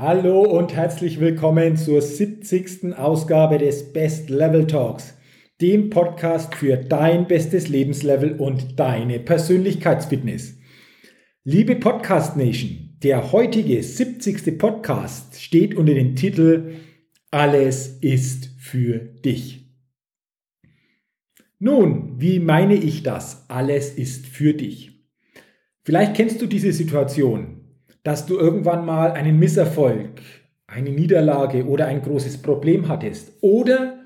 Hallo und herzlich willkommen zur 70. Ausgabe des Best Level Talks, dem Podcast für dein bestes Lebenslevel und deine Persönlichkeitsfitness. Liebe Podcast Nation, der heutige 70. Podcast steht unter dem Titel Alles ist für dich. Nun, wie meine ich das? Alles ist für dich. Vielleicht kennst du diese Situation dass du irgendwann mal einen Misserfolg, eine Niederlage oder ein großes Problem hattest. Oder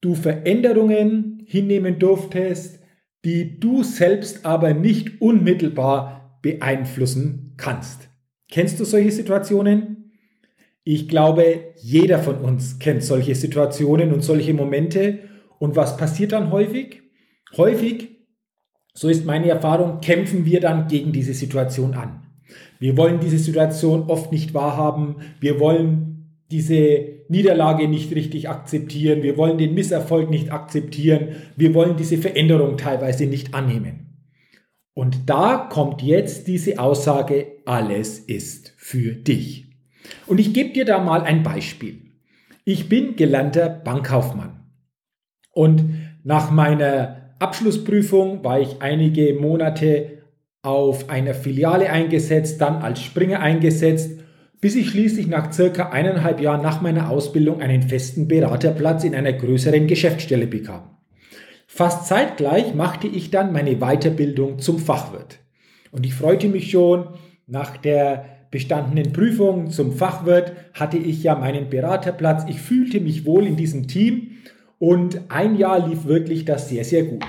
du Veränderungen hinnehmen durftest, die du selbst aber nicht unmittelbar beeinflussen kannst. Kennst du solche Situationen? Ich glaube, jeder von uns kennt solche Situationen und solche Momente. Und was passiert dann häufig? Häufig, so ist meine Erfahrung, kämpfen wir dann gegen diese Situation an. Wir wollen diese Situation oft nicht wahrhaben. Wir wollen diese Niederlage nicht richtig akzeptieren. Wir wollen den Misserfolg nicht akzeptieren. Wir wollen diese Veränderung teilweise nicht annehmen. Und da kommt jetzt diese Aussage, alles ist für dich. Und ich gebe dir da mal ein Beispiel. Ich bin gelernter Bankkaufmann. Und nach meiner Abschlussprüfung war ich einige Monate auf einer Filiale eingesetzt, dann als Springer eingesetzt, bis ich schließlich nach circa eineinhalb Jahren nach meiner Ausbildung einen festen Beraterplatz in einer größeren Geschäftsstelle bekam. Fast zeitgleich machte ich dann meine Weiterbildung zum Fachwirt. Und ich freute mich schon, nach der bestandenen Prüfung zum Fachwirt hatte ich ja meinen Beraterplatz. Ich fühlte mich wohl in diesem Team und ein Jahr lief wirklich das sehr, sehr gut.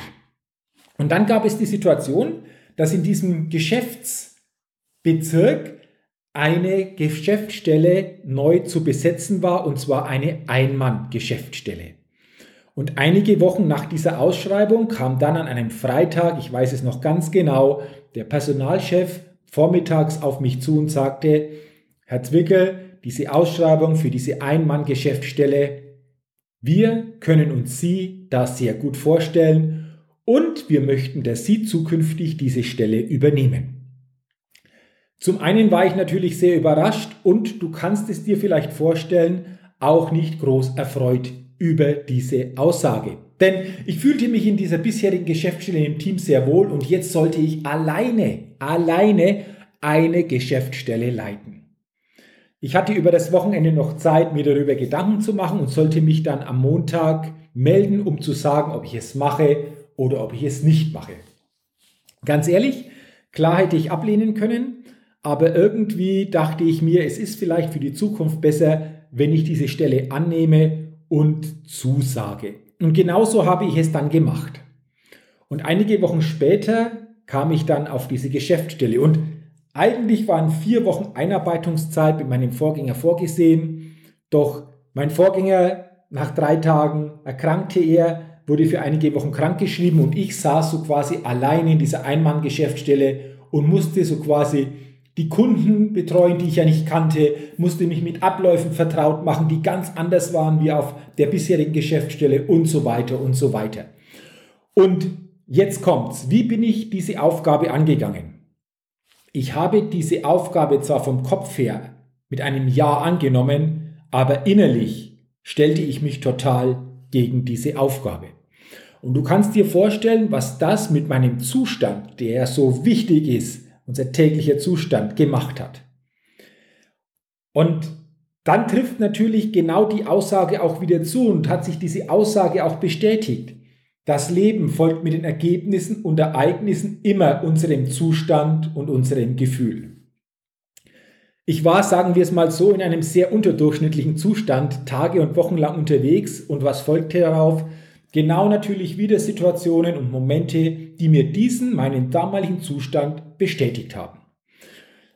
Und dann gab es die Situation, dass in diesem Geschäftsbezirk eine Geschäftsstelle neu zu besetzen war, und zwar eine Einmann-Geschäftsstelle. Und einige Wochen nach dieser Ausschreibung kam dann an einem Freitag, ich weiß es noch ganz genau, der Personalchef vormittags auf mich zu und sagte, Herr Zwickel, diese Ausschreibung für diese Einmann-Geschäftsstelle, wir können uns Sie da sehr gut vorstellen und wir möchten, dass Sie zukünftig diese Stelle übernehmen. Zum einen war ich natürlich sehr überrascht und du kannst es dir vielleicht vorstellen, auch nicht groß erfreut über diese Aussage. Denn ich fühlte mich in dieser bisherigen Geschäftsstelle im Team sehr wohl und jetzt sollte ich alleine, alleine eine Geschäftsstelle leiten. Ich hatte über das Wochenende noch Zeit, mir darüber Gedanken zu machen und sollte mich dann am Montag melden, um zu sagen, ob ich es mache oder ob ich es nicht mache. Ganz ehrlich, klar hätte ich ablehnen können, aber irgendwie dachte ich mir, es ist vielleicht für die Zukunft besser, wenn ich diese Stelle annehme und zusage. Und genauso habe ich es dann gemacht. Und einige Wochen später kam ich dann auf diese Geschäftsstelle. Und eigentlich waren vier Wochen Einarbeitungszeit mit meinem Vorgänger vorgesehen. Doch mein Vorgänger, nach drei Tagen erkrankte er wurde für einige Wochen krankgeschrieben und ich saß so quasi alleine in dieser Einmann-Geschäftsstelle und musste so quasi die Kunden betreuen, die ich ja nicht kannte, musste mich mit Abläufen vertraut machen, die ganz anders waren wie auf der bisherigen Geschäftsstelle und so weiter und so weiter. Und jetzt kommt's. Wie bin ich diese Aufgabe angegangen? Ich habe diese Aufgabe zwar vom Kopf her mit einem Ja angenommen, aber innerlich stellte ich mich total gegen diese Aufgabe. Und du kannst dir vorstellen, was das mit meinem Zustand, der so wichtig ist, unser täglicher Zustand, gemacht hat. Und dann trifft natürlich genau die Aussage auch wieder zu und hat sich diese Aussage auch bestätigt. Das Leben folgt mit den Ergebnissen und Ereignissen immer unserem Zustand und unserem Gefühl. Ich war, sagen wir es mal so, in einem sehr unterdurchschnittlichen Zustand Tage und Wochen lang unterwegs und was folgte darauf? Genau natürlich wieder Situationen und Momente, die mir diesen, meinen damaligen Zustand bestätigt haben.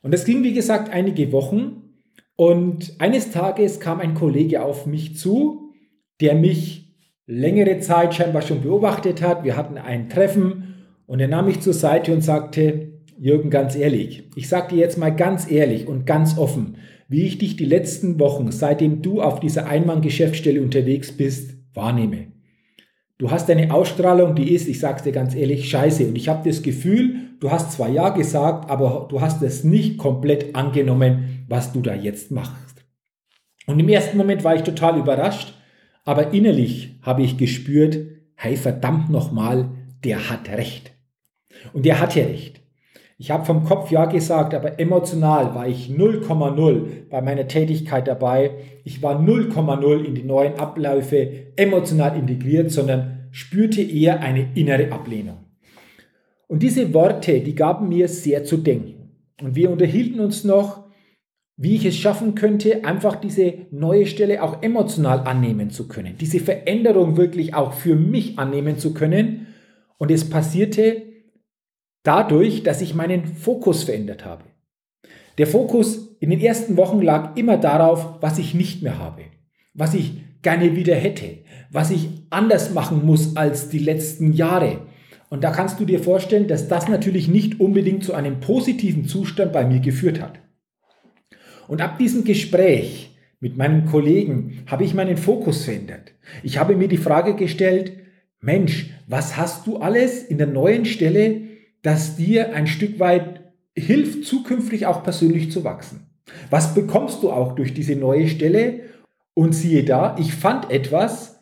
Und das ging, wie gesagt, einige Wochen. Und eines Tages kam ein Kollege auf mich zu, der mich längere Zeit scheinbar schon beobachtet hat. Wir hatten ein Treffen und er nahm mich zur Seite und sagte, Jürgen, ganz ehrlich, ich sage dir jetzt mal ganz ehrlich und ganz offen, wie ich dich die letzten Wochen, seitdem du auf dieser Einmann-Geschäftsstelle unterwegs bist, wahrnehme. Du hast eine Ausstrahlung, die ist, ich sag's dir ganz ehrlich, scheiße. Und ich habe das Gefühl, du hast zwar Ja gesagt, aber du hast es nicht komplett angenommen, was du da jetzt machst. Und im ersten Moment war ich total überrascht, aber innerlich habe ich gespürt, hey verdammt nochmal, der hat recht. Und der hat ja recht. Ich habe vom Kopf ja gesagt, aber emotional war ich 0,0 bei meiner Tätigkeit dabei. Ich war 0,0 in die neuen Abläufe emotional integriert, sondern spürte eher eine innere Ablehnung. Und diese Worte, die gaben mir sehr zu denken. Und wir unterhielten uns noch, wie ich es schaffen könnte, einfach diese neue Stelle auch emotional annehmen zu können, diese Veränderung wirklich auch für mich annehmen zu können. Und es passierte dadurch, dass ich meinen Fokus verändert habe. Der Fokus in den ersten Wochen lag immer darauf, was ich nicht mehr habe, was ich gerne wieder hätte, was ich anders machen muss als die letzten Jahre. Und da kannst du dir vorstellen, dass das natürlich nicht unbedingt zu einem positiven Zustand bei mir geführt hat. Und ab diesem Gespräch mit meinem Kollegen habe ich meinen Fokus verändert. Ich habe mir die Frage gestellt, Mensch, was hast du alles in der neuen Stelle das dir ein Stück weit hilft, zukünftig auch persönlich zu wachsen. Was bekommst du auch durch diese neue Stelle? Und siehe da, ich fand etwas,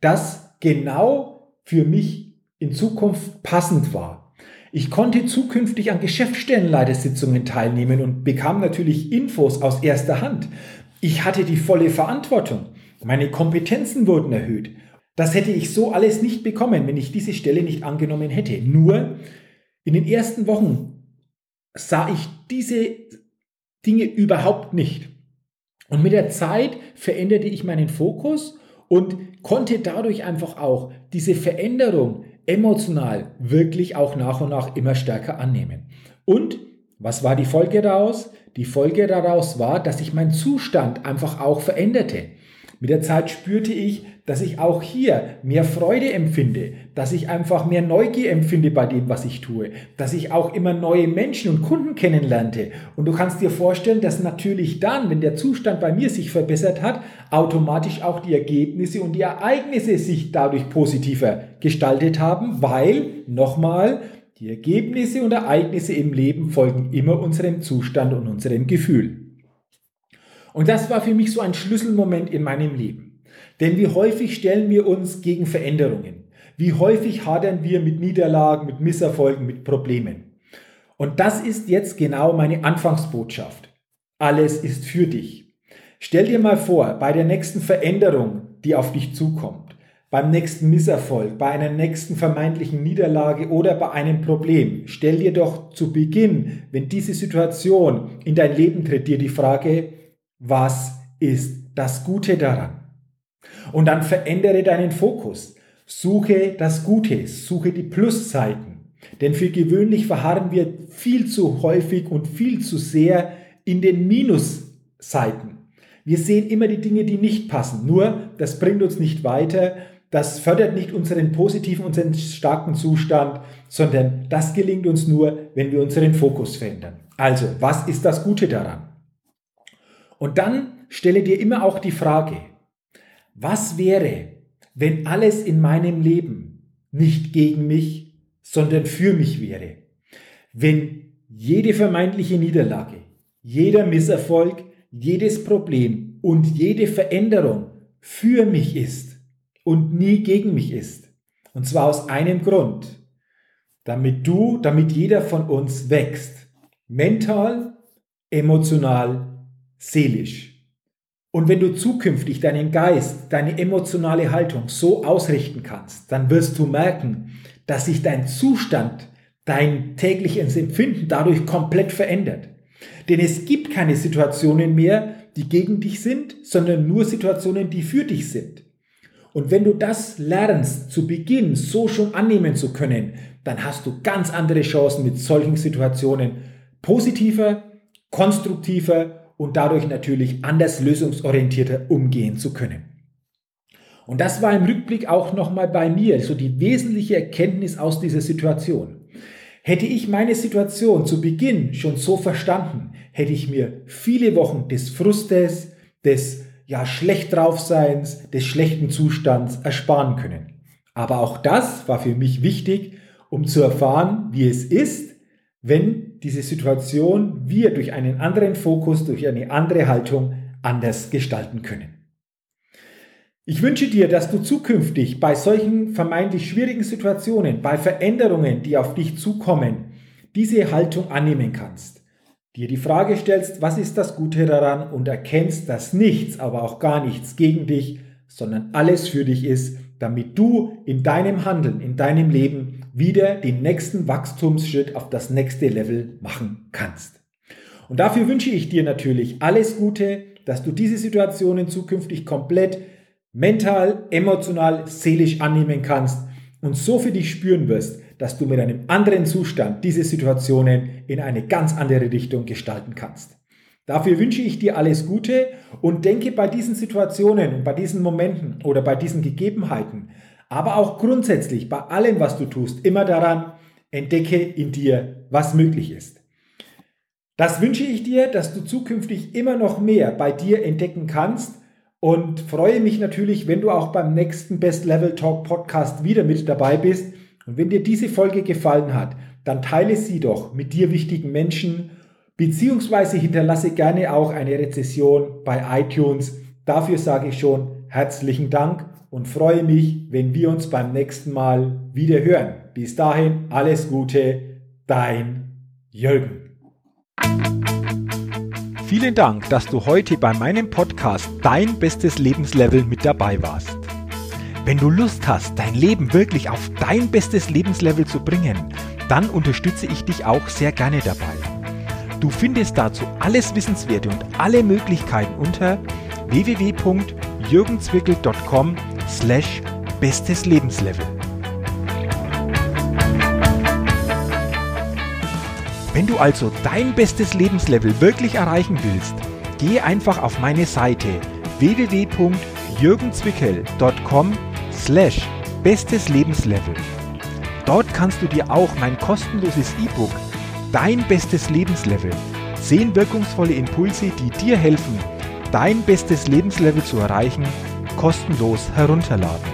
das genau für mich in Zukunft passend war. Ich konnte zukünftig an Geschäftsstellenleitersitzungen teilnehmen und bekam natürlich Infos aus erster Hand. Ich hatte die volle Verantwortung. Meine Kompetenzen wurden erhöht. Das hätte ich so alles nicht bekommen, wenn ich diese Stelle nicht angenommen hätte. Nur in den ersten Wochen sah ich diese Dinge überhaupt nicht. Und mit der Zeit veränderte ich meinen Fokus und konnte dadurch einfach auch diese Veränderung emotional wirklich auch nach und nach immer stärker annehmen. Und was war die Folge daraus? Die Folge daraus war, dass sich mein Zustand einfach auch veränderte. Mit der Zeit spürte ich, dass ich auch hier mehr Freude empfinde, dass ich einfach mehr Neugier empfinde bei dem, was ich tue, dass ich auch immer neue Menschen und Kunden kennenlernte. Und du kannst dir vorstellen, dass natürlich dann, wenn der Zustand bei mir sich verbessert hat, automatisch auch die Ergebnisse und die Ereignisse sich dadurch positiver gestaltet haben, weil, nochmal, die Ergebnisse und Ereignisse im Leben folgen immer unserem Zustand und unserem Gefühl. Und das war für mich so ein Schlüsselmoment in meinem Leben. Denn wie häufig stellen wir uns gegen Veränderungen? Wie häufig hadern wir mit Niederlagen, mit Misserfolgen, mit Problemen? Und das ist jetzt genau meine Anfangsbotschaft. Alles ist für dich. Stell dir mal vor, bei der nächsten Veränderung, die auf dich zukommt, beim nächsten Misserfolg, bei einer nächsten vermeintlichen Niederlage oder bei einem Problem, stell dir doch zu Beginn, wenn diese Situation in dein Leben tritt, dir die Frage, was ist das Gute daran? Und dann verändere deinen Fokus. Suche das Gute, suche die Plusseiten. Denn für gewöhnlich verharren wir viel zu häufig und viel zu sehr in den Minusseiten. Wir sehen immer die Dinge, die nicht passen. Nur, das bringt uns nicht weiter. Das fördert nicht unseren positiven, unseren starken Zustand, sondern das gelingt uns nur, wenn wir unseren Fokus verändern. Also, was ist das Gute daran? Und dann stelle dir immer auch die Frage, was wäre, wenn alles in meinem Leben nicht gegen mich, sondern für mich wäre? Wenn jede vermeintliche Niederlage, jeder Misserfolg, jedes Problem und jede Veränderung für mich ist und nie gegen mich ist. Und zwar aus einem Grund, damit du, damit jeder von uns wächst. Mental, emotional seelisch. Und wenn du zukünftig deinen Geist, deine emotionale Haltung so ausrichten kannst, dann wirst du merken, dass sich dein Zustand, dein tägliches Empfinden dadurch komplett verändert. Denn es gibt keine Situationen mehr, die gegen dich sind, sondern nur Situationen, die für dich sind. Und wenn du das lernst, zu Beginn so schon annehmen zu können, dann hast du ganz andere Chancen mit solchen Situationen positiver, konstruktiver und dadurch natürlich anders lösungsorientierter umgehen zu können. Und das war im Rückblick auch nochmal bei mir so die wesentliche Erkenntnis aus dieser Situation. Hätte ich meine Situation zu Beginn schon so verstanden, hätte ich mir viele Wochen des Frustes, des ja schlecht draufseins, des schlechten Zustands ersparen können. Aber auch das war für mich wichtig, um zu erfahren, wie es ist, wenn diese Situation wir durch einen anderen Fokus, durch eine andere Haltung anders gestalten können. Ich wünsche dir, dass du zukünftig bei solchen vermeintlich schwierigen Situationen, bei Veränderungen, die auf dich zukommen, diese Haltung annehmen kannst. Dir die Frage stellst, was ist das Gute daran und erkennst, dass nichts, aber auch gar nichts gegen dich, sondern alles für dich ist, damit du in deinem Handeln, in deinem Leben wieder den nächsten Wachstumsschritt auf das nächste Level machen kannst. Und dafür wünsche ich dir natürlich alles Gute, dass du diese Situationen zukünftig komplett mental, emotional, seelisch annehmen kannst und so für dich spüren wirst, dass du mit einem anderen Zustand diese Situationen in eine ganz andere Richtung gestalten kannst. Dafür wünsche ich dir alles Gute und denke bei diesen Situationen und bei diesen Momenten oder bei diesen Gegebenheiten, aber auch grundsätzlich bei allem, was du tust, immer daran, entdecke in dir, was möglich ist. Das wünsche ich dir, dass du zukünftig immer noch mehr bei dir entdecken kannst und freue mich natürlich, wenn du auch beim nächsten Best Level Talk Podcast wieder mit dabei bist. Und wenn dir diese Folge gefallen hat, dann teile sie doch mit dir wichtigen Menschen Beziehungsweise hinterlasse gerne auch eine Rezession bei iTunes. Dafür sage ich schon herzlichen Dank und freue mich, wenn wir uns beim nächsten Mal wieder hören. Bis dahin alles Gute, dein Jürgen. Vielen Dank, dass du heute bei meinem Podcast Dein bestes Lebenslevel mit dabei warst. Wenn du Lust hast, dein Leben wirklich auf dein bestes Lebenslevel zu bringen, dann unterstütze ich dich auch sehr gerne dabei. Du findest dazu alles Wissenswerte und alle Möglichkeiten unter www.jürgenzwickel.com slash bestes Lebenslevel. Wenn du also dein bestes Lebenslevel wirklich erreichen willst, geh einfach auf meine Seite www.jürgenzwickel.com slash bestes Lebenslevel. Dort kannst du dir auch mein kostenloses E-Book Dein bestes Lebenslevel. Zehn wirkungsvolle Impulse, die dir helfen, dein bestes Lebenslevel zu erreichen, kostenlos herunterladen.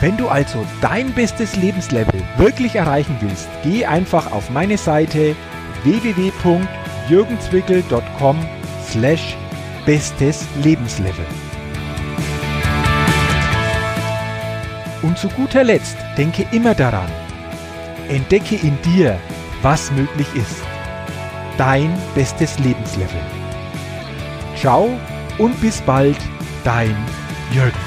Wenn du also dein bestes Lebenslevel wirklich erreichen willst, geh einfach auf meine Seite www.jürgenzwickel.com slash bestes Lebenslevel. Und zu guter Letzt denke immer daran, entdecke in dir, was möglich ist. Dein bestes Lebenslevel. Ciao und bis bald, dein Jürgen.